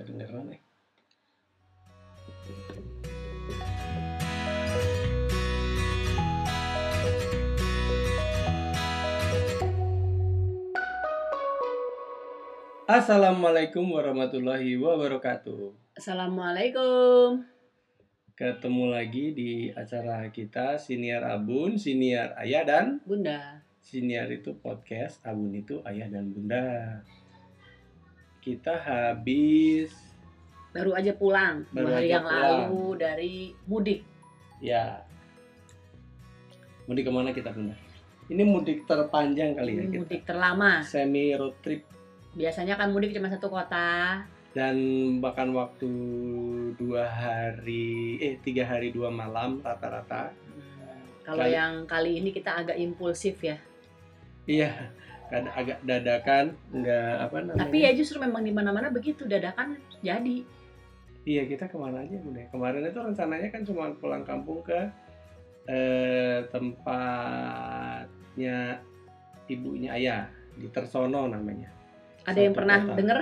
kedengeran nih Assalamualaikum warahmatullahi wabarakatuh. Assalamualaikum. Ketemu lagi di acara kita Siniar Abun, Siniar Ayah dan Bunda. Siniar itu podcast, Abun itu ayah dan bunda. Kita habis Baru aja pulang Baru dua hari yang pulang. lalu dari mudik. ya mudik ke mana kita bunda? Ini mudik terpanjang kali ya kita. mudik terlama. Semi road trip Biasanya kan mudik cuma satu kota. dan bahkan waktu dua hari eh tiga hari dua malam rata-rata. Kalau Kali- yang kali ini kita agak impulsif ya. Iya, kad- agak dadakan, nggak apa namanya? Tapi ya justru memang di mana-mana begitu dadakan jadi. Iya kita ke mana aja bunda? Kemarin itu rencananya kan cuma pulang kampung ke eh, tempatnya ibunya ayah di Tersono namanya. Ada yang Satu pernah kota. denger?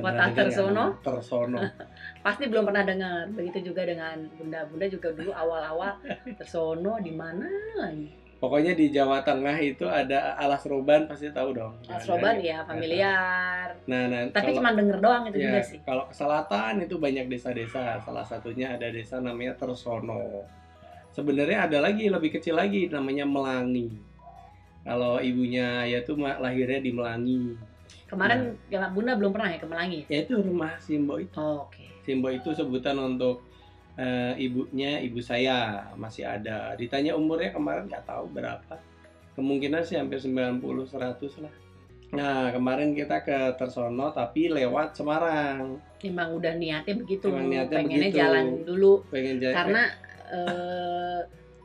Kota Tersono? Tersono. Pasti belum pernah dengar. Begitu juga dengan bunda-bunda juga dulu awal-awal tersono di mana lagi? Pokoknya di Jawa Tengah itu ada alas roban pasti tahu dong. Asroban Jangan- ya familiar. Nah, nah Tapi kalau- cuma denger doang itu ya, juga sih. kalau ke selatan itu banyak desa-desa. Salah satunya ada desa namanya Tersono. Sebenarnya ada lagi lebih kecil lagi namanya Melangi. Kalau ibunya ya tuh lahirnya di Melangi. Kemarin ya, Bunda belum pernah ya ke Melangi? Ya itu rumah Simbo itu. Oh, Oke. Simbo itu sebutan untuk eh, ibunya ibu saya masih ada. Ditanya umurnya kemarin nggak tahu berapa. Kemungkinan sih hampir 90 100 lah. Nah, kemarin kita ke Tersono tapi lewat Semarang. Emang udah niatnya begitu, Emang niatnya pengennya begitu. jalan dulu Pengen jalan karena eh,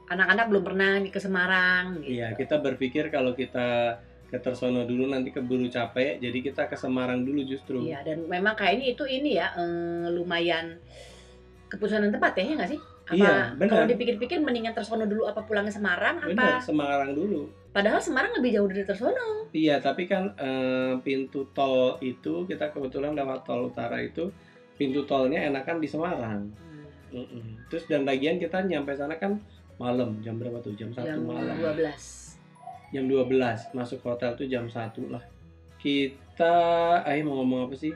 anak-anak belum pernah ke Semarang. Gitu. Iya, kita berpikir kalau kita ke Tersono dulu nanti keburu capek, jadi kita ke Semarang dulu justru. Iya, dan memang kayaknya itu ini ya eh, lumayan keputusan yang tepat ya, ya nggak sih? Apa Iya, benar. kalau dipikir-pikir mendingan Tersono dulu apa pulang ke Semarang Benar, apa? Semarang dulu. Padahal Semarang lebih jauh dari Tersono. Iya, tapi kan eh, pintu tol itu kita kebetulan lewat tol utara itu pintu tolnya enakan di Semarang. Hmm, Mm-mm. Terus dan lagian kita nyampe sana kan malam, jam berapa tuh? Jam satu Jam malam. 12. Jam 12 masuk hotel tuh jam 1 lah. Kita, ayo mau ngomong apa sih?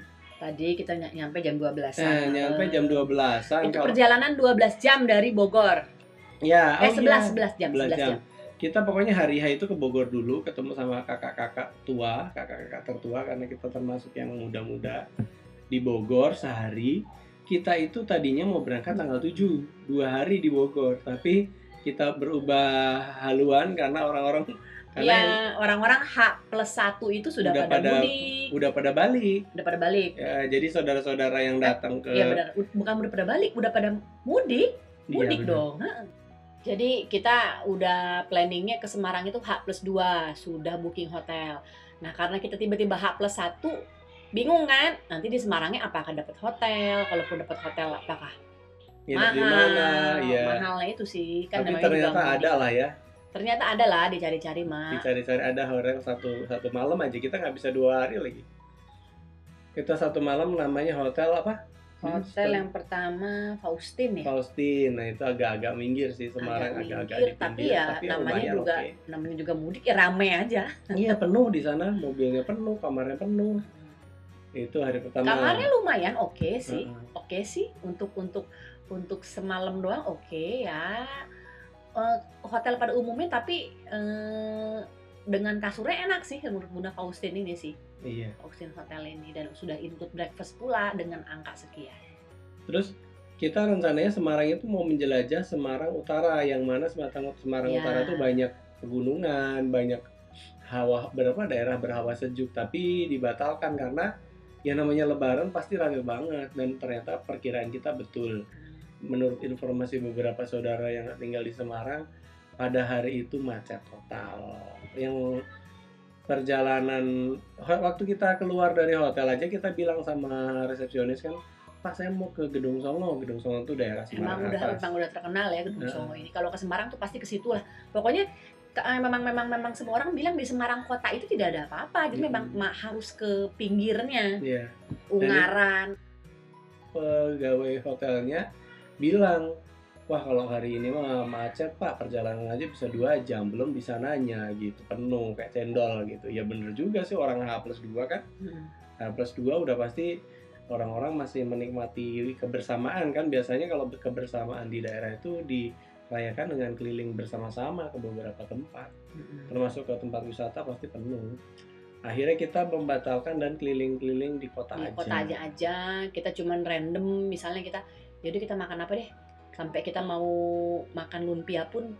Tadi kita ny- nyampe jam 12 Eh, nyampe jam 12-an. Itu kalau- perjalanan 12 jam dari Bogor. Ya, Eh oh 11 iya. 11 jam, 11 11 jam. jam. Kita pokoknya hari H itu ke Bogor dulu, ketemu sama kakak-kakak tua, kakak-kakak tertua karena kita termasuk yang muda-muda di Bogor sehari. Kita itu tadinya mau berangkat tanggal 7, dua hari di Bogor, tapi kita berubah haluan karena orang-orang karena Iya, yang orang-orang H plus 1 itu sudah, Udah pada, pada- mudik, udah pada balik. udah pada balik. Ya, jadi saudara-saudara yang datang ke Iya benar, bukan udah pada balik, udah pada mudik, Iya, mudik benar. dong. Heeh. Jadi kita udah planningnya ke Semarang itu H plus 2, sudah booking hotel. Nah karena kita tiba-tiba H plus 1, bingung kan? Nanti di Semarangnya apakah dapat hotel? Kalaupun dapat hotel apakah Nginep mahal? di mana? Iya. Mahalnya itu sih kan Tapi namanya juga ternyata mudik. ada lah ya. Ternyata ada lah dicari-cari mah. dicari-cari ada hotel satu satu malam aja kita nggak bisa dua hari lagi kita satu malam namanya hotel apa Hotel yang pertama Faustin ya. Faustin nah itu agak-agak minggir sih Semarang Agak agak-agak minggir, di tapi ya namanya lumayan juga oke. namanya juga mudik ya rame aja. iya penuh di sana mobilnya penuh kamarnya penuh itu hari pertama Kamarnya lumayan oke sih. Heeh. Oke sih untuk untuk untuk semalam doang oke ya. Eh, hotel pada umumnya tapi eh, dengan kasurnya enak sih menurut Bunda Faustin ini sih. iya Faustin Hotel ini dan sudah include breakfast pula dengan angka sekian. terus kita rencananya Semarang itu mau menjelajah Semarang Utara yang mana Semarang Semarang Ya. Utara itu banyak pegunungan banyak hawa berapa daerah berhawa sejuk tapi dibatalkan karena ya namanya Lebaran pasti rame banget dan ternyata perkiraan kita betul menurut informasi beberapa saudara yang tinggal di Semarang pada hari itu macet total yang perjalanan waktu kita keluar dari hotel aja kita bilang sama resepsionis kan Pak saya mau ke Gedung Songo Gedung Songo itu daerah Emang Semarang udah atas emang udah terkenal ya Gedung. Songo ini. Kalau ke Semarang tuh pasti ke situ lah. Pokoknya eh, memang memang memang semua orang bilang di Semarang kota itu tidak ada apa-apa. Jadi Mm-mm. memang ma- harus ke pinggirnya, Iya. Ungaran. pegawai hotelnya bilang wah kalau hari ini mah macet pak perjalanan aja bisa dua jam belum bisa nanya gitu. Penuh kayak cendol gitu. Ya bener juga sih orang H plus 2 kan. Hmm. H plus 2 udah pasti orang-orang masih menikmati kebersamaan kan. Biasanya kalau kebersamaan di daerah itu dirayakan dengan keliling bersama-sama ke beberapa tempat. Mm-mm. termasuk ke tempat wisata pasti penuh. Akhirnya kita membatalkan dan keliling-keliling di kota di aja. kota aja aja kita cuman random misalnya kita jadi kita makan apa deh? Sampai kita mau makan lumpia pun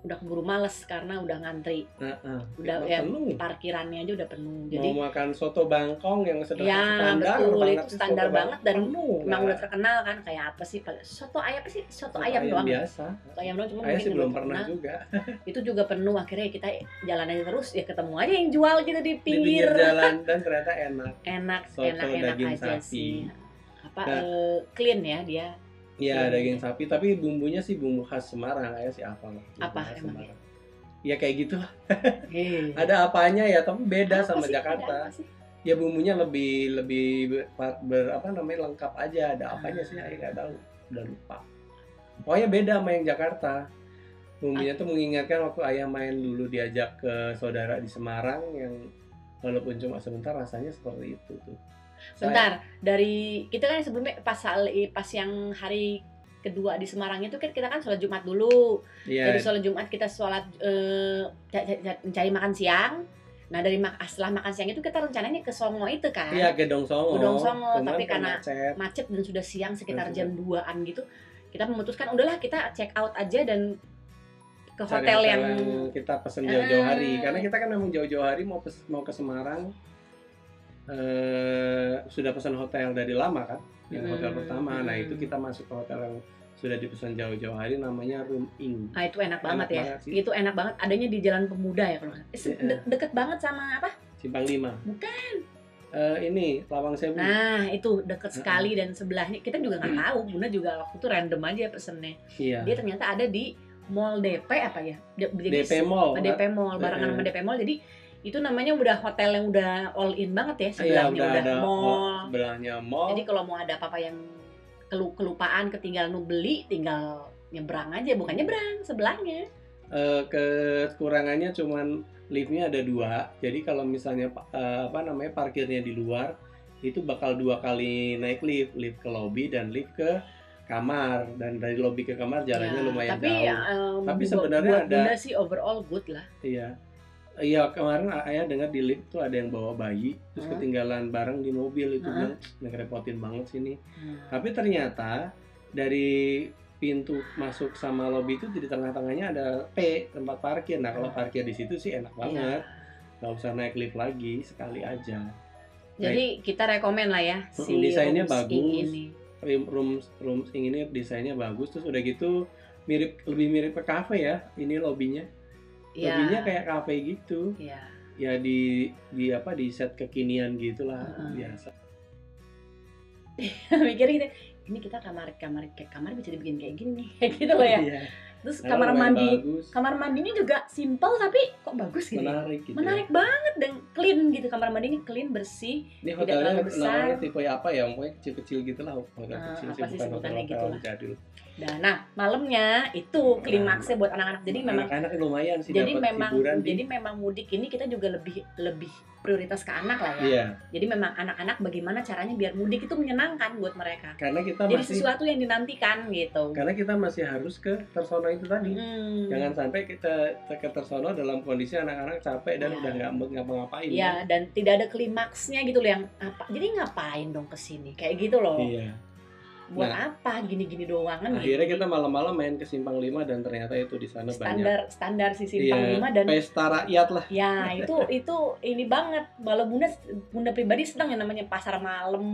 udah keburu males karena udah ngantri. Nah, ah, udah ya penuh. parkirannya aja udah penuh. Mau jadi makan soto bangkong yang sederhana Ya, standar betul, itu standar banget dan penuh, emang udah terkenal kan kayak apa sih soto ayam sih? Soto, soto ayam, doang ya? biasa. Soto ayam doang cuma mungkin sih belum pernah juga. Itu juga penuh akhirnya kita jalan aja terus ya ketemu aja yang jual gitu di di pinggir, pinggir. jalan dan ternyata enak. Enak Soto enak enak daging aja sapi. sih apa Nah. eh, clean ya dia? Ya Iya. daging sapi. Tapi bumbunya sih bumbu khas Semarang ayah sih apa Bumbu Apa khas emangnya? Semarang. ya kayak gitu. Lah ada apanya ya? Tapi beda Apa sama sih? Jakarta. Ya bumbunya lebih lebih ber, ber- apa namanya lengkap aja. Ada apanya sih? Ayah nggak tahu. Udah lupa. Pokoknya beda sama yang Jakarta. Bumbunya tuh mengingatkan waktu ayah main dulu diajak ke saudara di Semarang yang walaupun cuma sebentar rasanya seperti itu tuh. Saya- Bentar, dari kita kan sebelumnya pas pas yang hari kedua di Semarang itu kan kita kan sholat Jumat dulu. Iya, Dari sholat Jumat kita sholat eh, ca- ca- mencari makan siang. Nah dari mak setelah makan siang itu kita rencananya ke Songo itu kan. iya Gedong Songo. Gedong Songo, Cuman tapi karena macet. macet dan sudah siang sekitar jam 2-an gitu. Kita memutuskan udahlah kita check out aja dan ke Cari hotel, yang, kita pesen jauh-jauh hari Eh. karena kita kan memang jauh-jauh hari mau pes- mau ke Semarang eh sudah pesan hotel dari lama kan yang hotel Hmm, pertama nah hmm. itu kita masuk ke hotel yang sudah dipesan jauh-jauh hari namanya Room Ing Ah itu enak banget ya. banget sih. Itu enak banget. Adanya di Jalan Pemuda ya kalau nggak salah. Eh, Iya. de- deket banget sama apa? Simpang 5 Bukan. Eh, ini Lawang Sewu Nah itu deket Heeh. sekali dan sebelahnya kita juga nggak tahu. Bunda juga waktu itu random aja pesennya. iya Dia ternyata ada di Mall DP apa ya? Jadi DP Mall? DP Mall barengan sama DP Mall. Jadi itu namanya udah hotel yang udah all in banget ya Iya, sebelahnya udah, ada mall. sebelahnya mall. Jadi kalau mau ada apa-apa yang kelu- kelupaan ketinggalan beli tinggal nyebrang aja. Bukan nyebrang sebelahnya. Eh, kekurangannya cuman liftnya ada dua. Jadi kalau misalnya eh, apa namanya parkirnya di luar itu bakal dua kali naik lift. Lift ke lobby dan lift ke kamar. Dan dari lobby ke kamar jalannya Ya, lumayan tapi jauh. em, Tapi sebenarnya buat ada- Bunda sih overall good lah. iya iya kemarin ayah dengar di lift tuh ada yang bawa bayi terus Hmm. ketinggalan barang di mobil itu Hmm. bilang ngerepotin banget sini tapi ternyata dari pintu masuk sama lobby itu di tengah-tengahnya ada P tempat parkir. Nah kalau parkir di situ sih enak banget, nggak usah naik lift lagi sekali aja. Jadi kita rekomen lah ya si Desainnya Rooms bagus. Ini. Room room room ini desainnya bagus, terus udah gitu mirip lebih mirip ke cafe ya. Ini lobbynya, Ya. lobbynya kayak cafe gitu. ya. Ya di di apa di set kekinian gitulah Heeh. biasa. Mikirnya gitu, ini kita kamar kamar kayak kamar bisa dibikin kayak gini nih. Kayak gitu loh ya. Iya. Terus Karena kamar mandi bagus, kamar mandinya juga simple tapi kok bagus gitu. ya. menarik gitu. ya. Menarik banget dan clean gitu kamar mandinya clean bersih. Ini Tidak hotelnya terlalu besar. namanya tipe apa ya? Pokoknya kecil-kecil gitu lah, hotel Ah, kecil sih bukan sebutannya hotel-hotel gitu jadul. Nah, nah malamnya itu klimaksnya buat anak-anak. Jadi memang anak-anak lumayan sih jadi memang di jadi memang mudik ini kita juga lebih lebih prioritas ke anak lah ya. iya Jadi memang anak-anak bagaimana caranya biar mudik itu menyenangkan buat mereka. karena kita Jadi masih sesuatu yang dinantikan gitu. karena kita masih harus ke tersono itu tadi Hmm. jangan sampai kita ke tersono dalam kondisi anak-anak capek dan Iya. udah nggak ngapa-ngapain Ya, dan tidak ada klimaksnya gitu loh yang apa. Jadi ngapain dong ke sini? Kayak gitu loh. iya Buat Nah, apa? Gini-gini doang kan akhirnya gitu. kita malam-malam main ke simpang 5 dan ternyata itu di sana banyak. Standar standar si simpang Iya, lima dan pesta rakyat lah. Ya itu itu ini banget. Kalau bunda bunda pribadi senang yang namanya pasar malam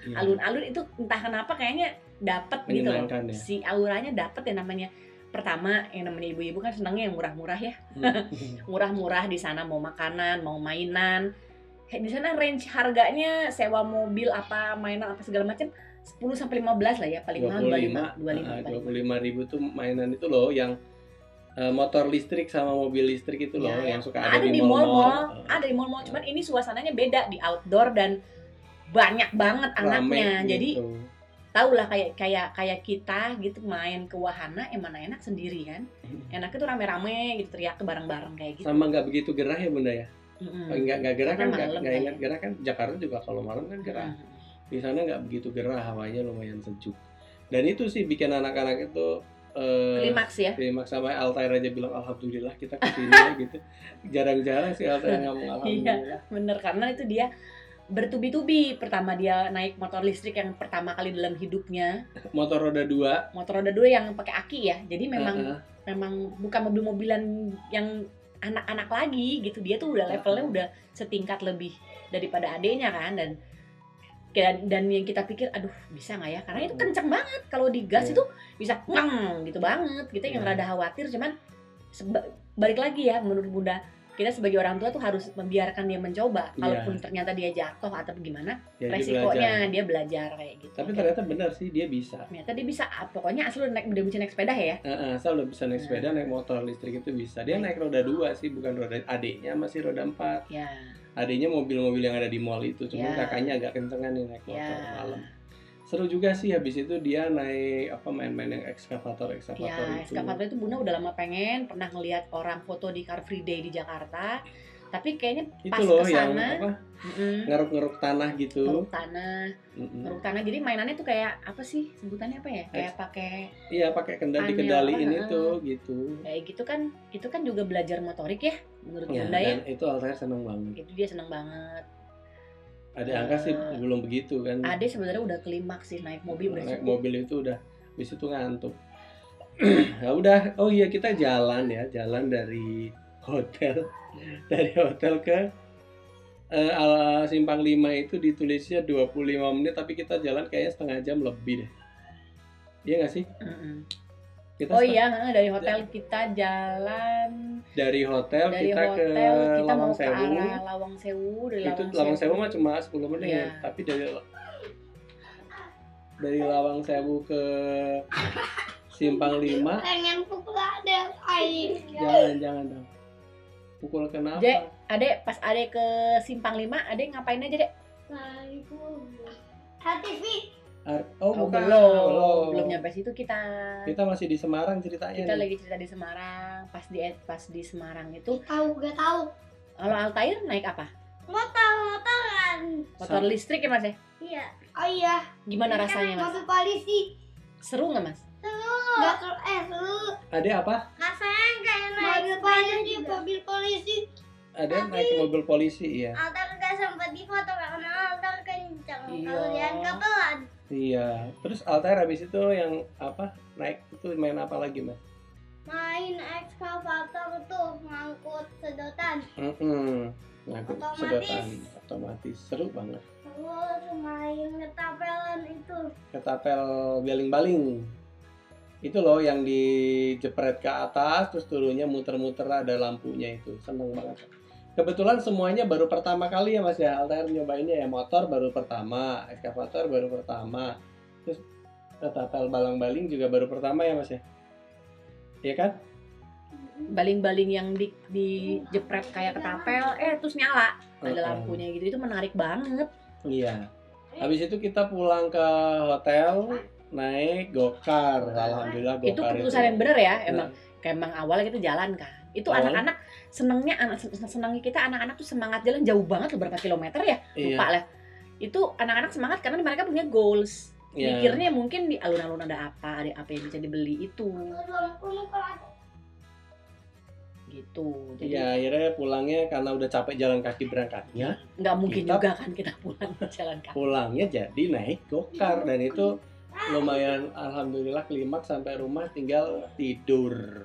Iya. alun-alun. Itu entah kenapa kayaknya dapat gitu loh. Ya. Si auranya dapat ya namanya pertama yang namanya ibu-ibu kan senangnya yang murah-murah ya. Murah-murah di sana mau makanan mau mainan. Di sana range harganya sewa mobil apa mainan apa segala macam 10 sampai 15 lah ya paling mahal 25 25 25 dua puluh lima ribu tuh mainan itu loh yang eh, motor listrik sama mobil listrik itu loh Ya, yang suka ada, ada, di mall-mall. Eh, ada di mall-mall cuman ini suasananya beda di outdoor dan banyak banget rame anaknya jadi gitu. tau lah kayak kayak kayak kita gitu main ke wahana yang mana enak sendiri kan enaknya tuh rame-rame gitu teriak ke bareng-bareng kayak gitu sama nggak begitu gerah ya bunda ya Mm-mm. nggak nggak gerah kan Karena nggak nggak ingat ya. gerah kan Jakarta juga kalau malam kan gerah Mm. Di sana nggak begitu gerah hawanya lumayan sejuk. Dan itu sih bikin anak-anak itu eh, klimaks ya? klimaks. Sama Altair aja bilang alhamdulillah kita ke sini ya gitu. Jarang-jarang sih Altair ngomong Iya. alhamdulillah. bener. Karena itu dia bertubi-tubi. Pertama dia naik motor listrik yang pertama kali dalam hidupnya. Motor roda dua. Motor roda dua yang pakai aki ya. Jadi memang uh-uh. memang bukan mobil-mobilan yang anak-anak lagi gitu. Dia tuh udah levelnya udah setingkat lebih daripada adenya kan. Dan dan yang kita pikir aduh bisa nggak ya karena itu kenceng banget kalau digas Iya. itu bisa ngang gitu banget kita yang Iya. rada khawatir cuman balik lagi ya menurut bunda kita sebagai orang tua tuh harus membiarkan dia mencoba Iya. kalaupun ternyata dia jatuh atau gimana Ya, dia resikonya belajar. dia belajar kayak gitu tapi Oke. ternyata benar sih dia bisa ternyata dia bisa ah, pokoknya asal udah naik udah bisa naik sepeda ya Uh, asal udah bisa naik Nah. sepeda naik motor listrik itu bisa dia naik roda dua sih bukan roda adiknya masih roda empat ya adiknya mobil-mobil yang ada di mall itu cuma Ya. kakaknya agak kencengan nih naik motor ya malam seru juga sih habis itu dia naik apa main-main yang ekskavator ekskavator Ya, itu eskavator itu Bunda udah lama pengen, pernah ngelihat orang foto di Car Free Day di Jakarta. Tapi kayaknya itu pas loh yang ke sana, apa mm-mm, ngeruk-ngeruk tanah gitu ngeruk tanah, Mm-mm. ngeruk tanah. Jadi mainannya tuh kayak apa sih sebutannya apa ya? Kayak pakai iya pakai kendali Anil, kendaliin heeh. itu gitu kayak gitu kan, itu kan juga belajar motorik ya menurut ya, Bunda ya. itu Altair seneng banget Itu dia seneng banget. ada angka sih belum begitu kan Ade sebenarnya udah klimaks sih naik mobil udah naik cukup. mobil itu udah habis itu ngantuk ya udah oh iya kita jalan ya jalan dari hotel. Dari hotel ke eh, ala simpang 5 itu ditulisnya 25 menit tapi kita jalan kayaknya setengah jam lebih deh. Iya nggak sih? Mm-mm. kita Oh iya, heeh, dari hotel kita jalan. Dari hotel dari kita ke hotel kita Lawang mau ke Sewu arah Lawang Sewu dari itu Lawang, Lawang Sewu mah cuma 10 menit Iya. tapi dari dari Lawang Sewu ke Simpang 5 pengen pukul ada air. Jangan jangan dong pukul kenapa Jek. Ade pas Ade ke Simpang 5, Ade ngapain aja, Dek? HTV Ar- oh, Oh, bukan belum. Belum nyampe situ kita. kita masih di Semarang ceritanya Kita nih. lagi cerita di Semarang. Pas di pas di Semarang itu tahu gak tahu kalau Altair naik apa? motor motoran Motor listrik ya, Mas ya? iya oh iya Gimana Ini kan rasanya, Mas? mobil polisi Seru nggak, Mas? seru eh seru ada apa kayak naik mobil polisi mobil polisi. Ada naik mobil polisi iya. Altar gak sempat difoto karena Altar kencang Iya. kalau dia pelan. Iya. Terus Altair habis itu yang apa? Naik itu main apa lagi mas main ekskavator tuh ngangkut sedotan. Mm-mm. ngangkut Otomatis. sedotan. Otomatis. Seru banget. Terus main ngetapelan itu. Ketapel baling-baling itu loh yang dijepret ke atas terus turunnya muter-muter ada lampunya itu. Seneng banget. Kebetulan semuanya baru pertama kali ya mas ya. Altair nyobainnya ya. Motor baru pertama ekskavator baru pertama terus ketapel balang-baling juga baru pertama ya mas ya? Iya kan? Baling-baling yang di dijepret kayak ketapel, eh terus nyala. Ada lampunya gitu. Itu menarik banget. iya. Habis itu kita pulang ke hotel naik gokar. Alhamdulillah gokar itu keputusan yang benar ya, emang. Nah, Kayak emang awalnya kita jalan kan. Itu Awalnya? anak-anak senengnya anak senengnya kita anak-anak tuh semangat jalan jauh banget loh berapa kilometer ya? Iya. Lupa lah. Itu anak-anak semangat karena mereka punya goals. Iya. mikirnya mungkin di alun-alun ada apa ada apa yang bisa dibeli itu. Gitu. Iya, jadi akhirnya pulangnya karena udah capek jalan kaki berangkatnya, nggak mungkin Kita- juga kan kita pulang jalan kaki. pulangnya jadi naik gokar. Dan itu lumayan alhamdulillah klimaks sampai rumah tinggal tidur.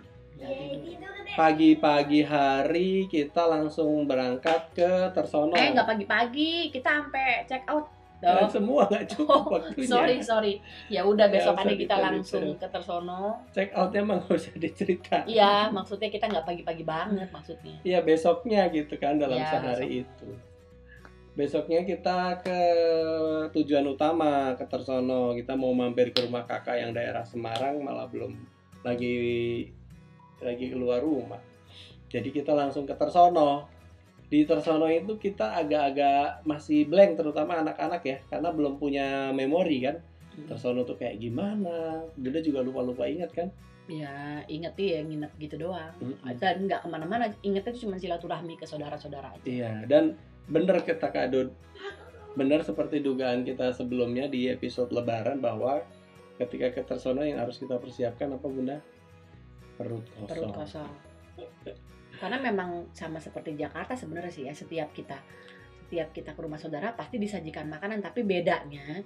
Pagi-pagi hari kita langsung berangkat ke Tersono. eh nggak pagi-pagi kita sampai check out Dong. semua nggak cukup Oh, waktunya. sorry sorry ya udah Ya, besokannya usah kita langsung ke Tersono Check outnya emang nggak usah diceritain. iya maksudnya kita nggak pagi-pagi banget maksudnya Iya besoknya gitu kan dalam Iya, sehari itu. Besoknya kita ke tujuan utama ke Tersono. Kita mau mampir ke rumah kakak yang daerah Semarang malah belum lagi lagi keluar rumah. Jadi kita langsung ke Tersono. Di Tersono itu kita agak-agak masih blank terutama anak-anak ya karena belum punya memori kan. Hmm. tersono tuh kayak gimana bunda juga lupa lupa ingat kan Ya inget ya nginep gitu doang. Mm-mm. Dan nggak ke mana-mana. Ingetnya tuh cuma silaturahmi ke saudara-saudara aja. Iya, dan bener kata Kak Dod, bener seperti dugaan kita sebelumnya di episode Lebaran bahwa ketika ke Tersono yang harus kita persiapkan apa Bunda? Perut kosong. Perut kosong. Karena memang sama seperti Jakarta sebenarnya sih ya setiap kita setiap kita ke rumah saudara pasti disajikan makanan tapi bedanya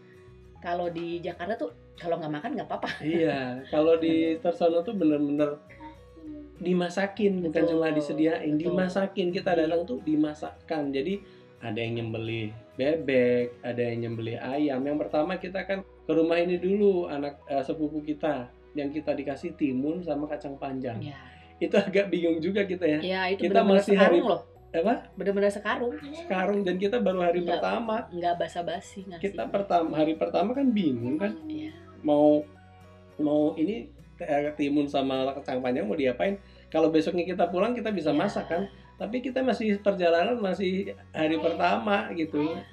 kalau di Jakarta tuh kalau nggak makan nggak apa-apa. Iya, kalau di Tersono tuh bener-bener dimasakin, bukan Betul, cuma disediain, betul. dimasakin. Kita datang tuh dimasakkan. Jadi ada yang nyembelih bebek, ada yang nyembelih ayam. Yang pertama kita kan ke rumah ini dulu anak eh, sepupu kita yang kita dikasih timun sama kacang panjang. Ya, Itu agak bingung juga kita ya. ya itu Kita benar-benar masih sekarung hari- loh. Apa? Benar-benar sekarung. Sekarang dan kita baru hari Iya. pertama. Nggak basa-basi. Kita pertama hari pertama kan bingung kan Iya. mau mau ini timun sama kacang panjang mau diapain? Kalau besoknya kita pulang kita bisa Iya. masak kan. Tapi kita masih perjalanan masih hari pertama gitu. Iya.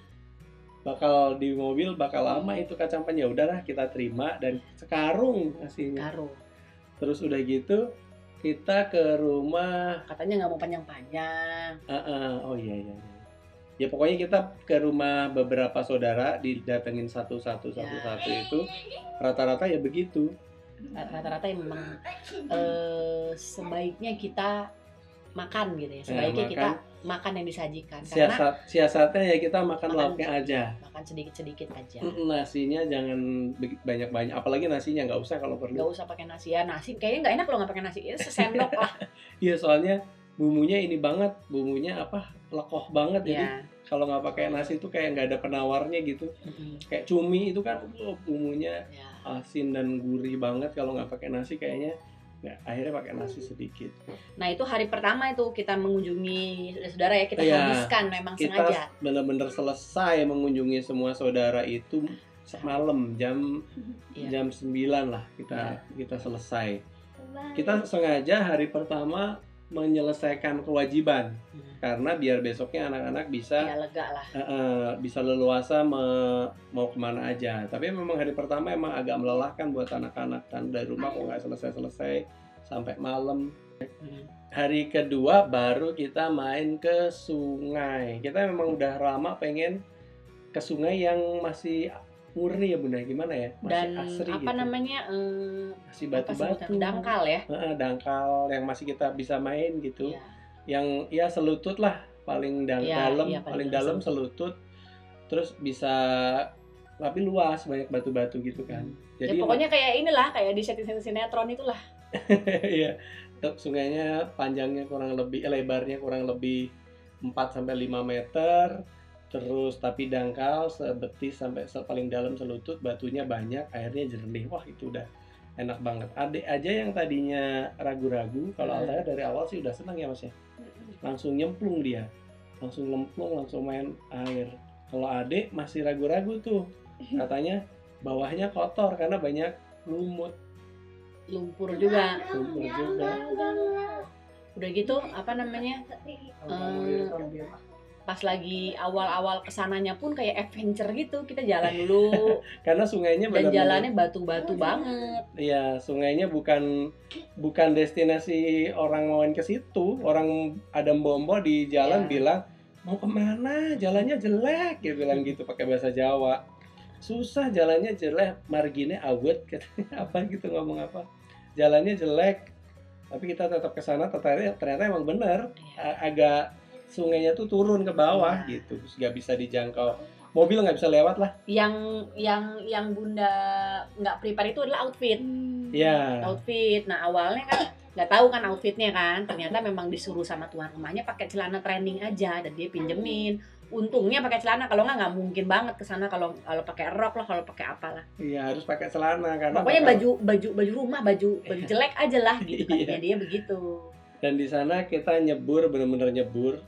Bakal di mobil bakal lama itu kacang panjang. Ya udahlah kita terima dan sekarung ngasihnya. Sekarung. Terus udah gitu kita ke rumah Katanya nggak mau panjang-panjang. Ah, ah. oh iya iya. iya. Ya pokoknya kita ke rumah beberapa saudara didatengin satu-satu Ya. satu-satu itu rata-rata ya begitu. Rata-rata yang memang eh, sebaiknya kita makan gitu ya. Sebaiknya makan. kita makan yang disajikan karena Siasat siasatnya ya kita makan Makan. lauknya aja. makan sedikit-sedikit aja. Mm, Nasinya jangan be- banyak-banyak, apalagi nasinya nggak usah kalau Nggak perlu. usah pakai nasi ya. Nasi kayaknya nggak enak kalau nggak pakai nasi. Ya sesendok lah. Iya soalnya bumbunya ini banget, bumbunya apa lekoh banget. Jadi ya. Kalau nggak pakai nasi itu kayak nggak ada penawarnya gitu. Mm-mm. Kayak cumi itu kan oh, bumbunya Ya. asin dan gurih banget kalau nggak pakai nasi kayaknya nggak akhirnya pakai nasi sedikit Nah itu hari pertama itu kita mengunjungi saudara ya kita Iya. habiskan memang kita sengaja. benar-benar selesai mengunjungi semua saudara itu malam jam Iya. jam 9 lah kita kita selesai kita sengaja hari pertama menyelesaikan kewajiban Hmm. karena biar besoknya anak-anak bisa Ya lega lah. eh, bisa leluasa me- mau ke mana aja tapi memang hari pertama emang agak melelahkan buat anak-anak kan dari rumah kok nggak selesai-selesai sampai malam Hmm. hari kedua baru kita main ke sungai. Kita memang udah lama pengen ke sungai yang masih murni ya bunda, gimana ya? Masih Dan asri apa gitu. namanya eh, Masih batu-batu. dangkal ya. Heeh, dangkal yang masih kita bisa main gitu. Iya. Yang ya selutut lah, paling da- Iya, dalam, iya, paling paling dalam selutut. Terus bisa tapi luas banyak batu-batu gitu kan. Ya Jadi pokoknya kayak inilah kayak di setting sinetron itulah. Iya. Sungainya panjangnya kurang lebih eh, lebarnya kurang lebih 4 sampai 5 meter. Terus tapi dangkal sebetis sampai se- paling dalam selutut, batunya banyak, airnya jernih. Wah, itu udah enak banget. Adik aja yang tadinya ragu-ragu, kalau Hmm. Altaya dari awal sih udah senang ya Mas ya. Langsung nyemplung dia. Langsung nyemplung, langsung main air. Kalau adik masih ragu-ragu tuh. Katanya bawahnya kotor karena banyak lumut. Lumpur juga. Lumpur juga. Udah gitu apa namanya? Pas lagi awal-awal ke sananya pun kayak adventure gitu kita jalan dulu karena sungainya dan benar-benar jalannya batu-batu banget Iya, sungainya bukan bukan destinasi orang main ke situ. Orang Adam Bombo di jalan Iya. bilang mau ke mana? Jalannya jelek, dia bilang gitu pakai bahasa Jawa. Susah jalannya jelek, margine awet katanya apa gitu ngomong apa? Jalannya jelek, tapi kita tetap ke sana. Ternyata ternyata emang bener, Iya. Agak sungainya tuh turun ke bawah Iya. gitu, terus nggak bisa dijangkau. Mobil nggak bisa lewat lah. yang yang yang bunda nggak prepare itu adalah outfit. Iya. outfit. Nah awalnya kan nggak tahu kan outfitnya kan. Ternyata memang disuruh sama tuan rumahnya pakai celana training aja dan dia pinjemin. Untungnya pakai celana. Kalau nggak nggak mungkin banget ke sana kalau kalau pakai rok lah kalau pakai apalah Iya, harus pakai celana karena pokoknya bakal- baju baju baju rumah baju baju jelek aja lah gitu. Iya. katanya dia begitu. Dan di sana kita nyebur bener-bener nyebur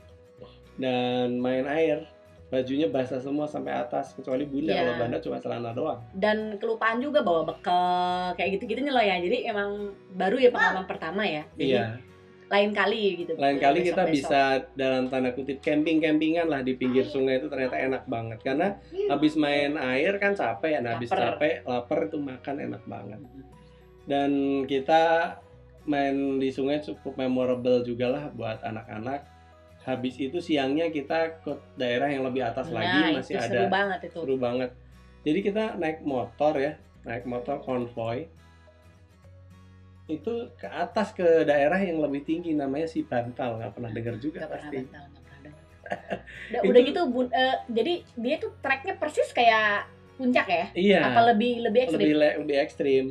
dan main air. Bajunya basah semua sampai atas kecuali bunda. Iya. kalau bunda cuma celana doang. Dan kelupaan juga bawa bekal kayak gitu gitunya loh ya. Jadi emang baru ya pengalaman pertama ya. Jadi iya. lain kali gitu. lain kali kita Besok-besok. bisa dalam tanda kutip camping-campingan lah di pinggir sungai itu ternyata enak banget. Karena habis main air kan capek nah habis capek lapar itu makan enak banget. Dan kita main di sungai cukup memorable juga lah buat anak-anak habis itu siangnya kita ke daerah yang lebih atas Nah, lagi masih itu ada seru banget itu. seru banget jadi kita naik motor ya naik motor konvoy itu ke atas ke daerah yang lebih tinggi namanya si Bantal nggak pernah dengar juga Gak pernah pasti bantal, nggak pernah dengar. udah, udah Itu- gitu, bun, eh, jadi dia tuh treknya persis kayak puncak ya? iya Apa lebih lebih ekstrim? lebih Lebih, le- lebih ekstrim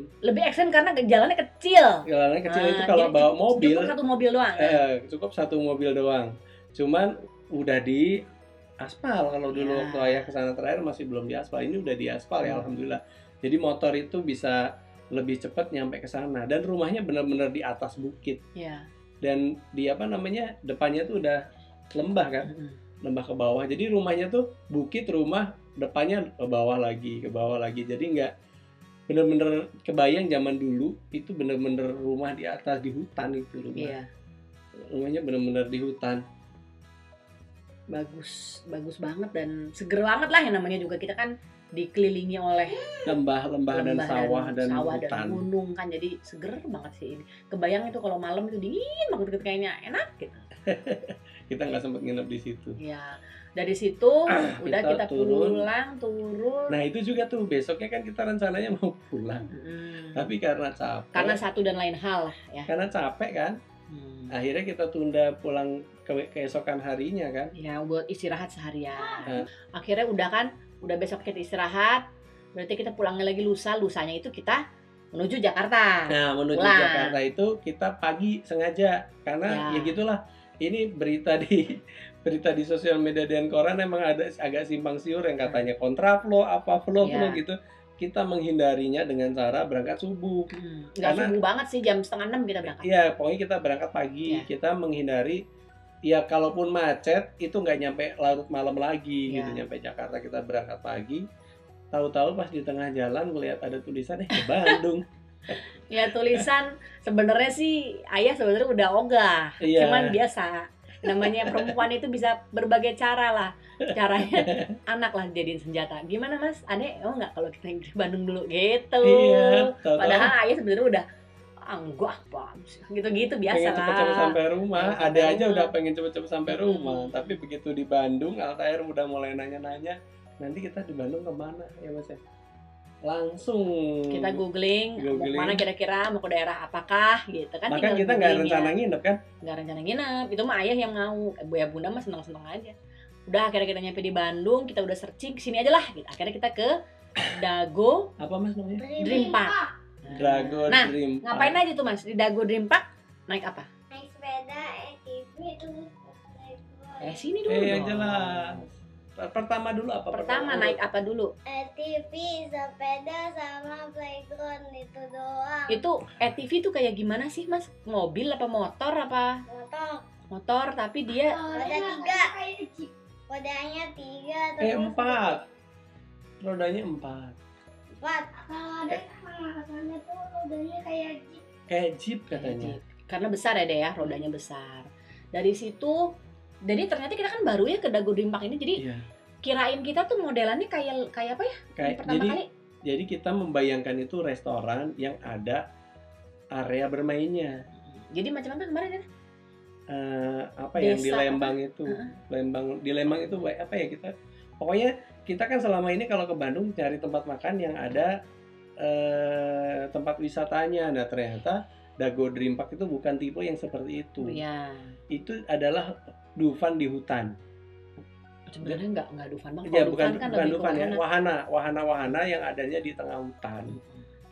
ekstrim karena jalannya kecil. jalannya kecil itu Ah, kalau bawa mobil Cukup satu mobil doang. eh, cukup satu mobil doang cuman udah di aspal. Kalau dulu Ya. waktu ayah ke sana terakhir masih belum di aspal. Ini udah di aspal ya Hmm. alhamdulillah. Jadi motor itu bisa lebih cepat nyampe ke sana. Dan rumahnya benar-benar di atas bukit. Iya. dan di apa namanya depannya tuh udah lembah kan? Lembah ke bawah. Jadi rumahnya tuh bukit rumah depannya ke bawah lagi ke bawah lagi. Jadi nggak bener-bener kebayang zaman dulu itu bener-bener rumah di atas di hutan itu rumah. Iya. rumahnya bener-bener di hutan Bagus, bagus banget dan seger banget lah yang namanya juga kita kan dikelilingi oleh lembah-lembah dan sawah dan, sawah hutan dan gunung kan jadi seger banget sih ini. Kebayang itu kalau malam itu dingin banget gitu kayaknya enak gitu. kita nggak sempat nginep di situ Ya. Dari situ udah kita kita, turun. pulang, turun. nah itu juga tuh besoknya kan kita rencananya mau pulang Mm. tapi karena capek Karena satu dan lain hal lah ya. karena capek kan Hmm. akhirnya kita tunda pulang ke keesokan harinya kan Ya buat istirahat seharian. Eh. Akhirnya udah kan, udah besok kita istirahat. Berarti kita pulangnya lagi lusa. Lusanya itu kita menuju Jakarta. Nah, menuju Pulang. Jakarta itu kita pagi sengaja karena Ya. ya, gitulah. Ini berita di berita di sosial media dan koran emang ada agak simpang siur yang katanya kontraflow apa flow Ya. flow gitu. Kita menghindarinya dengan cara berangkat subuh. Hmm. Karena- subuh banget sih jam setengah enam kita berangkat. Iya, pokoknya kita berangkat pagi. Ya. Kita menghindari ya kalaupun macet itu nggak nyampe larut malam lagi Ya. gitu nyampe Jakarta kita berangkat pagi. Tahu-tahu pas di tengah jalan ngelihat ada tulisan eh ke Bandung. Ya tulisan sebenarnya sih ayah sebenarnya udah ogah. Iya. Cuman biasa. Namanya perempuan itu bisa berbagai cara lah. Caranya anak lah jadiin senjata. Gimana mas? Adek, oh nggak kalau kita ke Bandung dulu gitu. Iya, tahu-tahu Padahal ayah sebenarnya udah ah, enggak apa gitu-gitu biasa. Pengen cepet-cepet sampai rumah. Pengen ada aja rumah. udah pengen cepet-cepet sampai Hmm. rumah. Tapi begitu di Bandung Altair udah mulai nanya-nanya nanti kita di Bandung ke mana? Ya mas ya. Langsung. Kita googling, mau Googling. ke mana kira-kira, mau ke daerah apakah gitu kan. bahkan kita nggak rencana ya. nginep kan? Nggak rencana nginep. Itu mah ayah yang mau. Bu ya bunda mah seneng seneng aja. Udah akhirnya kita nyampe di Bandung kita udah searching sini aja lah gitu. akhirnya kita ke Dago apa mas namanya? Dream Park Drago nah Dream Park. ngapain aja tuh mas di Dago Dream Park naik apa Naik sepeda, ATV, naik eh sini dulu eh dong. jelas pertama dulu apa pertama dulu? naik apa dulu ATV, sepeda, sama playground itu doang. itu ATV tuh kayak gimana sih mas mobil apa motor apa Motor. motor tapi dia Roda tiga. Rodanya tiga eh terus empat rodanya empat empat. Kalau ada pengalamannya tuh rodanya kayak jeep. kayak jeep katanya. karena besar ya deh ya rodanya besar. Dari situ jadi ternyata kita kan baru ya ke Dago Dream Park ini jadi iya. kirain kita tuh modelannya kayak kayak apa ya? Kayak pertama jadi kali. jadi kita membayangkan itu restoran yang ada area bermainnya. Jadi macam apa kemarin ya eh, apa yang di Lembang itu? Heeh. Lembang di Lembang itu apa ya kita? Pokoknya kita kan selama ini kalau ke Bandung cari tempat makan yang ada eh, tempat wisatanya. Nah ternyata Dago Dream Park itu bukan tipe yang seperti itu. Ya itu adalah Dufan di hutan. Sebenarnya nggak nggak Dufan bang ya Kalau bukan kan bukan Dufan ya. wahana. wahana wahana wahana yang adanya di tengah hutan.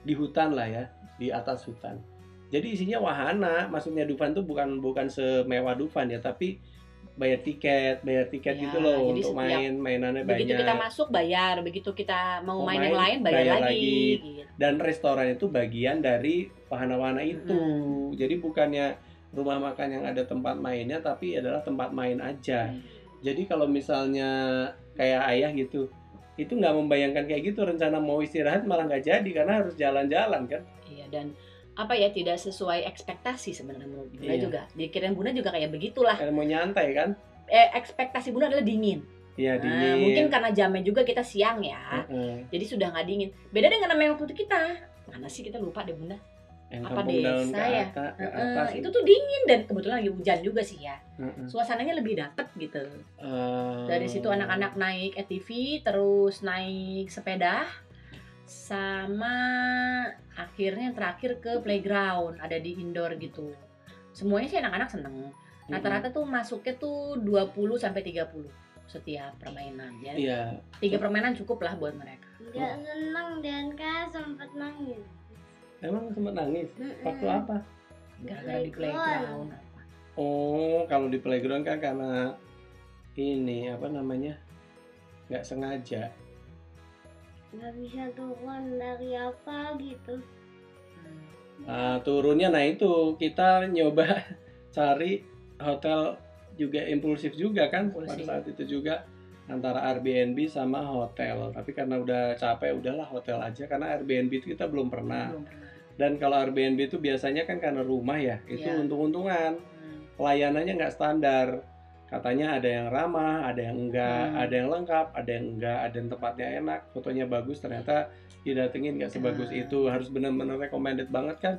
Di hutan lah ya di atas hutan. Jadi isinya wahana maksudnya Dufan tuh bukan bukan semewah Dufan ya tapi bayar tiket bayar tiket Ya, gitu loh jadi untuk main mainannya begitu banyak kita masuk bayar begitu kita mau Mau main, main, yang lain bayar, bayar lagi, lagi. gitu. dan restoran itu bagian dari wahana-wahana itu Hmm. jadi bukannya rumah makan yang ada tempat mainnya tapi adalah tempat main aja Hmm. jadi kalau misalnya kayak ayah gitu itu nggak membayangkan kayak gitu rencana mau istirahat malah nggak jadi karena harus jalan-jalan kan iya dan apa ya tidak sesuai ekspektasi sebenarnya menurut Bunda Iya. juga. Dikirain Bunda juga kayak begitulah. Karena mau nyantai kan? Eh, ekspektasi Bunda adalah dingin. Iya Nah, dingin. mungkin karena jamnya juga kita siang ya. Heeh. Jadi sudah nggak dingin. Beda dengan namanya waktu itu kita. Mana sih kita lupa deh Bunda. Yang Apa desa ke ya? atas, ke atas itu tuh dingin dan kebetulan lagi hujan juga sih ya. Heeh. Suasananya lebih dapet gitu. Eh, Dari situ anak-anak naik ATV, terus naik sepeda, sama akhirnya yang terakhir ke playground, ada di indoor gitu. Semuanya sih anak-anak seneng. Rata-rata tuh masuknya tuh 20 sampai 30 setiap permainan ya. Iya. Tiga permainan cukup lah buat mereka. Gak seneng dan kan sempat nangis. Emang sempat nangis. Waktu apa? Gara-gara di playground. apa. Oh, kalau di playground kan karena ini apa namanya? nggak sengaja. Gak bisa turun dari apa gitu. Hmm. Ah, turunnya nah itu kita nyoba cari hotel juga impulsif juga kan pada Impulsif. saat itu juga antara Airbnb sama hotel. Tapi karena udah capek udahlah hotel aja karena Airbnb itu kita belum pernah. Belum pernah. Dan kalau Airbnb itu biasanya kan karena rumah ya, itu Iya. untung-untungan. Hmm. Pelayanannya nggak standar. Katanya ada yang ramah, ada yang enggak, Hmm. ada yang lengkap, ada yang enggak, ada yang tempatnya enak, fotonya bagus, ternyata didatengin nggak sebagus Hmm. itu. Harus benar-benar recommended banget kan.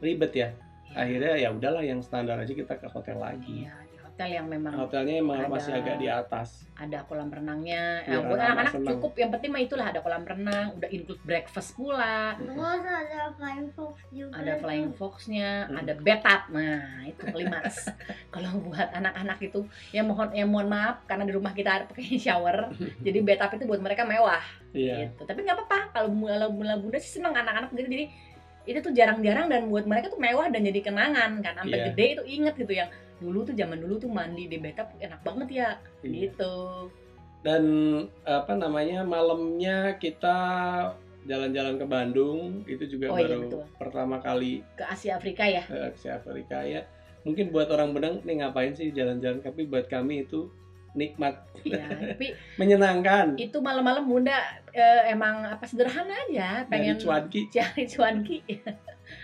Ribet ya. Akhirnya ya udahlah yang standar aja kita ke hotel lagi. Di hotel yang memang Hotelnya emang Ada. masih agak di atas. ada kolam renangnya. Eh, buat anak-anak cukup. Yang penting mah itulah ada kolam renang, udah include breakfast pula. Terus ada flying fox juga. Ada flying foxnya, Hmm. ada bathtub. Nah, itu klimaks. Kalau buat anak-anak itu, ya mohon ya mohon maaf karena di rumah kita ada pakai shower. jadi bathtub itu buat mereka mewah Iya. gitu. Tapi nggak apa-apa kalau mula mula bunda sih seneng anak-anak gitu. Jadi itu tuh jarang-jarang dan buat mereka tuh mewah dan jadi kenangan kan. Sampai Iya. gede itu inget gitu yang dulu tuh zaman dulu tuh mandi di bathtub enak banget ya Iya. gitu. Dan apa namanya malamnya kita jalan-jalan ke Bandung itu juga Oh iya, baru betul. pertama kali Ke Asia Afrika ya. ke Asia Afrika ya. Mungkin buat orang Benang nih ngapain sih jalan-jalan tapi buat kami itu nikmat, Iya, tapi menyenangkan. itu malam-malam bunda eh, emang apa sederhana aja pengen cuanki. cari cuanki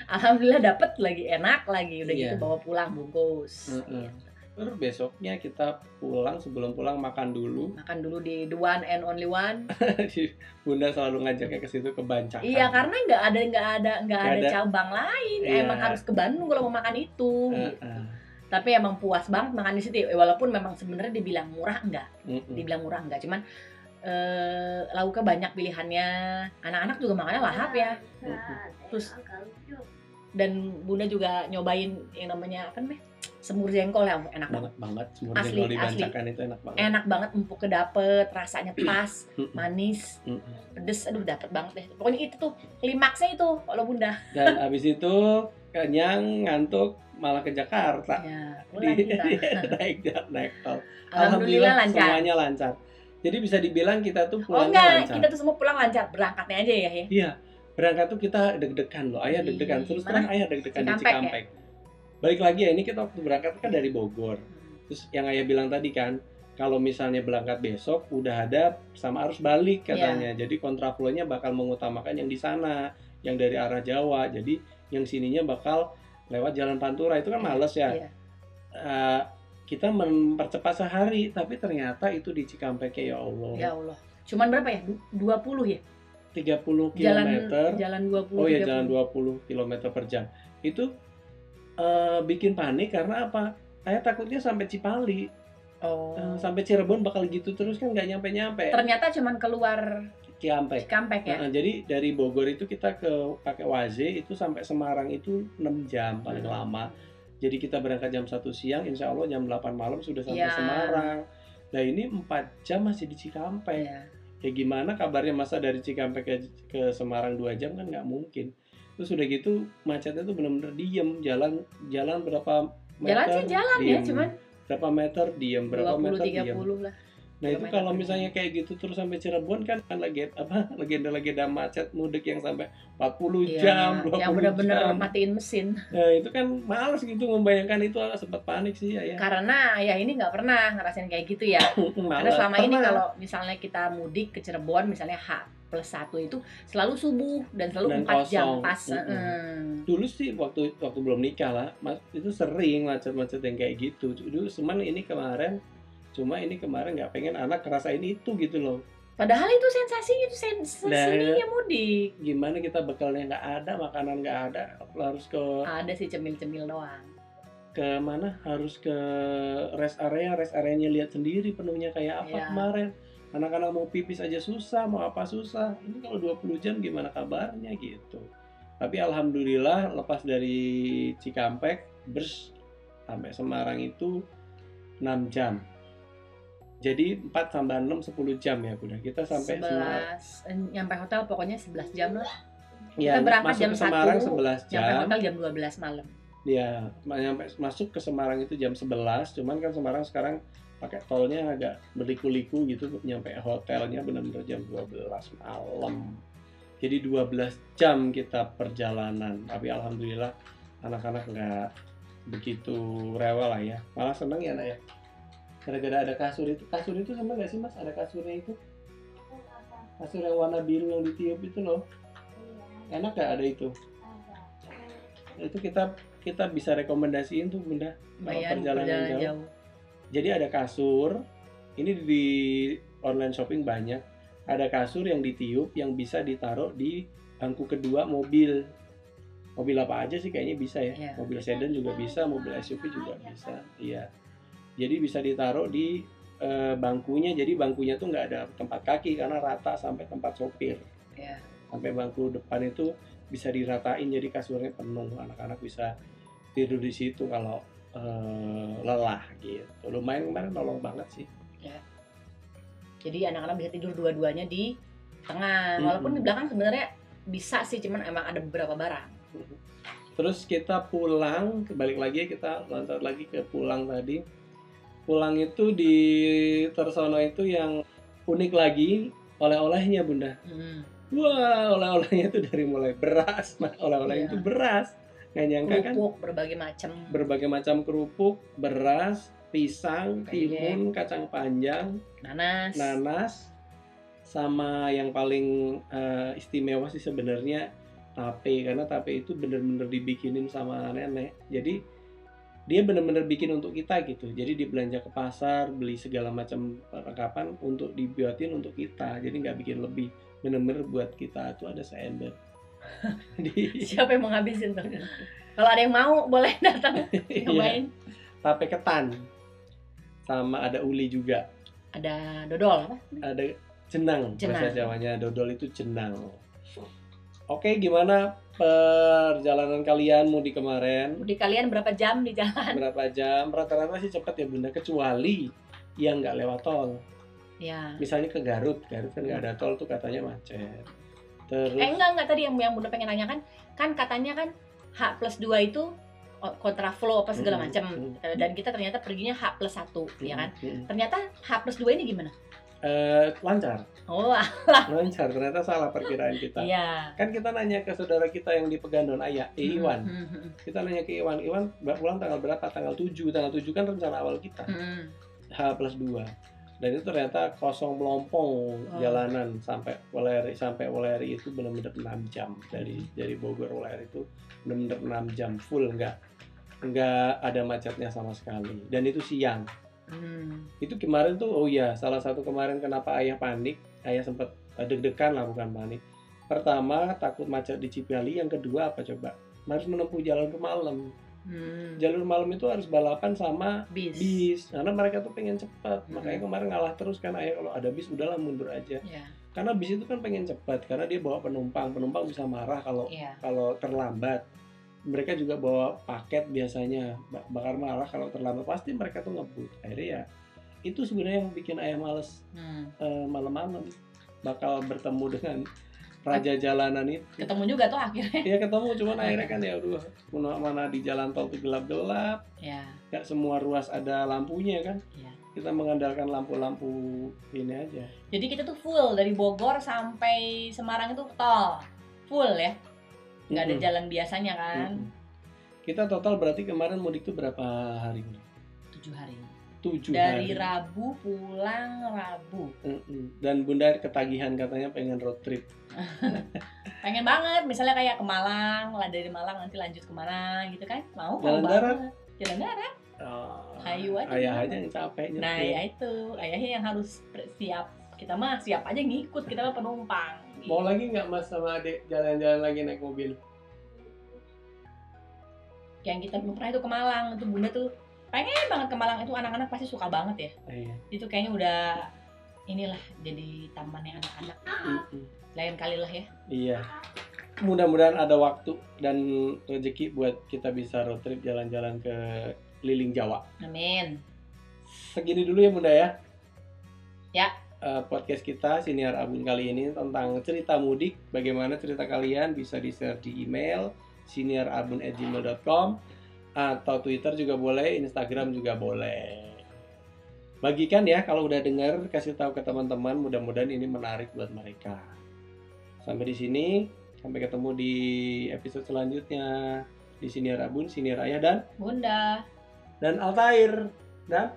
alhamdulillah dapet lagi enak lagi udah Iya. gitu bawa pulang bungkus Heeh. Terus besoknya kita pulang sebelum pulang makan dulu. makan dulu di the one and only one Bunda selalu ngajaknya ke situ ke Bancakan. iya karena nggak ada nggak ada nggak ada ada. cabang lain Iya. emang harus ke Bandung kalau mau makan itu gitu. Heeh. tapi emang puas banget makan di situ Eh, walaupun memang sebenarnya dibilang murah enggak Mm-mm. dibilang murah enggak cuman eh, lauknya banyak pilihannya anak-anak juga makannya lahap ya Nah, Terus- agak lucu. dan bunda juga nyobain yang namanya apa namanya semur jengkol ya enak banget Enak banget. Semur Asli, jengkol di asli. Itu enak banget. enak banget empuknya dapet rasanya pas manis pedes aduh dapet banget deh pokoknya itu tuh klimaksnya itu kalau bunda Dan abis itu kenyang, ngantuk, malah ke Jakarta. ya Di, pulang kita naik naik tol. alhamdulillah lancar semuanya lancar. Jadi bisa dibilang kita tuh oh pulangnya enggak lancar. kita tuh semua pulang lancar berangkatnya aja ya ya Iya, berangkat tuh kita deg-degan loh. Ayah deg-degan. Terus mana? terang ayah deg-degan di Cikampek ya? Balik lagi ya, ini kita waktu berangkat kan dari Bogor. Terus yang ayah bilang tadi kan, kalau misalnya berangkat besok udah ada sama arus balik Iya. katanya. Jadi kontraflow-nya bakal mengutamakan yang di sana, yang dari arah Jawa. Jadi yang sininya bakal lewat jalan Pantura itu kan males ya. Iya. Eh, kita mempercepat sehari, tapi ternyata itu di Cikampek ya Allah. ya Allah cuman berapa ya Du- 20 ya 30 jalan km. jalan 20 Oh ya 30. jalan 20 km per jam. Itu eh, bikin panik karena apa? Saya takutnya sampai Cipali, oh Eh, sampai Cirebon bakal gitu terus kan nggak nyampe-nyampe. ternyata cuman keluar Cikampek. Cikampek ya Nah, jadi dari Bogor itu kita ke pakai Waze itu sampai Semarang itu 6 jam paling Hmm. lama. Jadi kita berangkat jam 1 siang, insya Allah jam 8 malam sudah sampai Iya. Semarang. Nah ini 4 jam masih di Cikampek. Iya. ya gimana kabarnya masa dari Cikampek ke, ke Semarang dua jam kan nggak mungkin terus udah gitu macetnya tuh bener-bener diem jalan jalan berapa meter jalan sih jalan ya diem. cuman berapa meter diem berapa 20 meter diem 30 lah nah itu kalau misalnya kayak gitu terus sampai Cirebon kan kan lagi apa legenda-legenda macet mudik yang sampai 40 Iya, jam 20 yang bener-bener jam matiin mesin nah itu kan males gitu membayangkan itu sempat panik sih ya, ya. karena ya ini nggak pernah ngerasain kayak gitu ya karena selama ini pernah. kalau misalnya kita mudik ke Cirebon misalnya H plus satu itu selalu subuh dan selalu Dan empat jam pas. Mm-mm. Heeh. dulu sih waktu waktu belum nikah lah mas itu sering macet-macet yang kayak gitu dulu cuman ini kemarin cuma ini kemarin nggak pengen anak ngerasain itu gitu loh. Padahal itu sensasinya itu sens Nah, sensasinya mudik. gimana kita bekalnya nggak ada makanan nggak ada harus ke Ada sih cemil-cemil doang. ke mana? Harus ke rest area rest areanya lihat sendiri penuhnya kayak apa Iya. kemarin. Anak-anak mau pipis aja susah mau apa susah. Ini kalau 20 jam gimana kabarnya gitu. Tapi alhamdulillah lepas dari Cikampek bers sampai Semarang itu 6 jam jadi 4 tambah 6 10 jam ya Bunda kita sampai Semarang 11 eh, nyampe hotel pokoknya 11 jam lah. ya, kita berangkat masuk jam ke Semarang 1, 11 jam Nyampe hotel jam 12 malam. Ya, nyampe masuk ke Semarang itu jam 11, cuman kan Semarang sekarang pakai tolnya agak berliku-liku gitu nyampe hotelnya benar-benar jam 12 malam. Jadi 12 jam kita perjalanan. Tapi alhamdulillah anak-anak nggak begitu rewel lah ya. Malah seneng ya anak ya. Gara-gara ada kasur itu. Kasur itu sama nggak sih mas? Ada kasurnya itu. Kasur yang warna biru yang ditiup itu loh. Enak nggak ada itu? Itu kita kita bisa rekomendasiin tuh bunda Lumayan perjalanan perjalanan jauh. jauh. Jadi ada kasur, ini di online shopping banyak. Ada kasur yang ditiup yang bisa ditaruh di bangku kedua mobil. Mobil apa aja sih kayaknya bisa ya. Iya. Mobil sedan juga bisa, mobil SUV juga bisa. Iya. Jadi bisa ditaruh di eh, bangkunya. Jadi bangkunya tuh nggak ada tempat kaki karena rata sampai tempat sopir. Iya. Sampai bangku depan itu bisa diratain jadi kasurnya penuh. Anak-anak bisa tidur di situ kalau eh, lelah gitu. Lumayan kemarin nolong banget sih. Jadi anak-anak bisa tidur dua-duanya di tengah. Walaupun di belakang sebenarnya bisa sih, cuman emang ada beberapa barang. Terus kita pulang, balik lagi kita loncat lagi ke pulang tadi. Pulang itu di Tersono itu yang unik lagi oleh-olehnya bunda. Hmm. Wah oleh-olehnya itu dari mulai beras, nah oleh-oleh Iya. itu beras. Nggak nyangka kan Kerupuk berbagai macam. berbagai macam kerupuk, beras, pisang, timun, kacang panjang, nanas. nanas, sama yang paling eh, istimewa sih sebenarnya tape karena tape itu bener-bener dibikinin sama nenek. Jadi dia bener-bener bikin untuk kita gitu. Jadi dia belanja ke pasar, beli segala macam perlengkapan untuk dibuatin untuk kita. Jadi nggak bikin lebih, bener-bener buat kita itu ada seember. Di Siapa yang mau ngabisin tuh? Kalau ada yang mau boleh datang Iya, nyobain. tape ketan. Sama ada uli juga. Ada dodol apa? ada jenang, bahasa Jenang. Jawanya dodol itu jenang. Oke, gimana perjalanan kalian mudik kemarin? Di kalian berapa jam di jalan? Berapa jam? Rata-rata sih cepet ya bunda, kecuali yang nggak lewat tol. Ya. Misalnya ke Garut, Garut kan nggak ada tol tuh katanya macet. Terus Eh enggak enggak tadi yang yang Bunda pengen tanyakan kan katanya kan H plus 2 itu kontraflow apa segala Mm, macam mm. dan kita ternyata perginya H plus 1 ya kan Mm-mm. ternyata H plus 2 ini gimana Eh, lancar, oh ah, lancar. Ternyata salah perkiraan kita. iya Kan kita nanya ke saudara kita yang di Pegadon Ayah, Hmm, Iwan. Hmm, hmm, Kita nanya ke Iwan, Iwan pulang tanggal berapa? Tanggal 7. Tanggal 7 kan rencana awal kita. hmm, hmm. H plus 2 dan itu ternyata kosong melompong Oh. jalanan sampai Weleri sampai Weleri itu benar-benar 6 jam dari dari Bogor Weleri itu benar-benar 6 jam full nggak nggak ada macetnya sama sekali dan itu siang Hmm. itu kemarin tuh oh iya salah satu kemarin kenapa ayah panik ayah sempat eh, deg-degan lah bukan panik. Pertama takut macet di Cipali yang kedua apa coba? Harus menempuh jalur malam Hmm. jalur malam itu harus balapan sama bis. bis karena mereka tuh pengen cepat. Hmm. makanya kemarin ngalah terus kan ayah kalau ada bis udahlah mundur aja. Ya karena bis itu kan pengen cepat karena dia bawa penumpang. Penumpang bisa marah kalau iya. kalau terlambat mereka juga bawa paket biasanya Ba- bakar marah kalau terlambat. Pasti mereka tuh ngebut. Akhirnya ya itu sebenarnya yang bikin ayah males Hmm. eh, malam-malam. Bakal bertemu dengan raja jalanan itu. Ketemu juga tuh akhirnya. Ya ketemu. Cuman akhirnya. kan ya aduh mana mana di jalan tol tuh gelap-gelap. Ya nggak semua ruas ada lampunya kan. Iya. kita mengandalkan lampu-lampu ini aja. Jadi kita tuh full dari Bogor sampai Semarang itu tol. Full ya nggak ada jalan biasanya kan kita total berarti kemarin mudik tuh berapa hari tujuh hari tujuh Dari hari. Rabu pulang Rabu. Dan Bunda ketagihan katanya pengen road trip. Pengen banget, misalnya kayak ke Malang, lah dari Malang nanti lanjut ke mana gitu kan? Mau, mau Jalan banget. darat? Jalan darat. Oh, Hayu aja. Ayah aja yang capek nyetir. Nah, ya itu. Ayahnya yang harus siap. Kita mah siap aja ngikut, kita mah penumpang. Mau lagi nggak mas sama adik jalan-jalan lagi naik mobil? Yang kita belum pernah itu ke Malang, itu Bunda tuh pengen banget ke Malang itu anak-anak pasti suka banget ya. Iya. Itu kayaknya udah inilah jadi tamannya anak-anak. Lain kali lah ya. Iya. Mudah-mudahan ada waktu dan rezeki buat kita bisa road trip jalan-jalan ke keliling Jawa. Amin. Segini dulu ya Bunda ya. Ya. Eh, podcast kita siniar Abun kali ini tentang cerita mudik. Bagaimana cerita kalian bisa di-share di email siniarabun@gmail.com atau Twitter juga boleh, Instagram juga boleh. Bagikan ya kalau udah dengar, kasih tahu ke teman-teman. Mudah-mudahan ini menarik buat mereka. Sampai di sini, sampai ketemu di episode selanjutnya di Siniar Abun, Siniar Ayah dan Bunda. dan Altair dan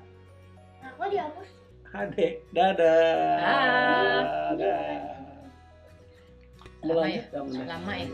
Aku dihapus. Ade. Dadah. Dah. Dadah. Mau Lama ya? Lama ya.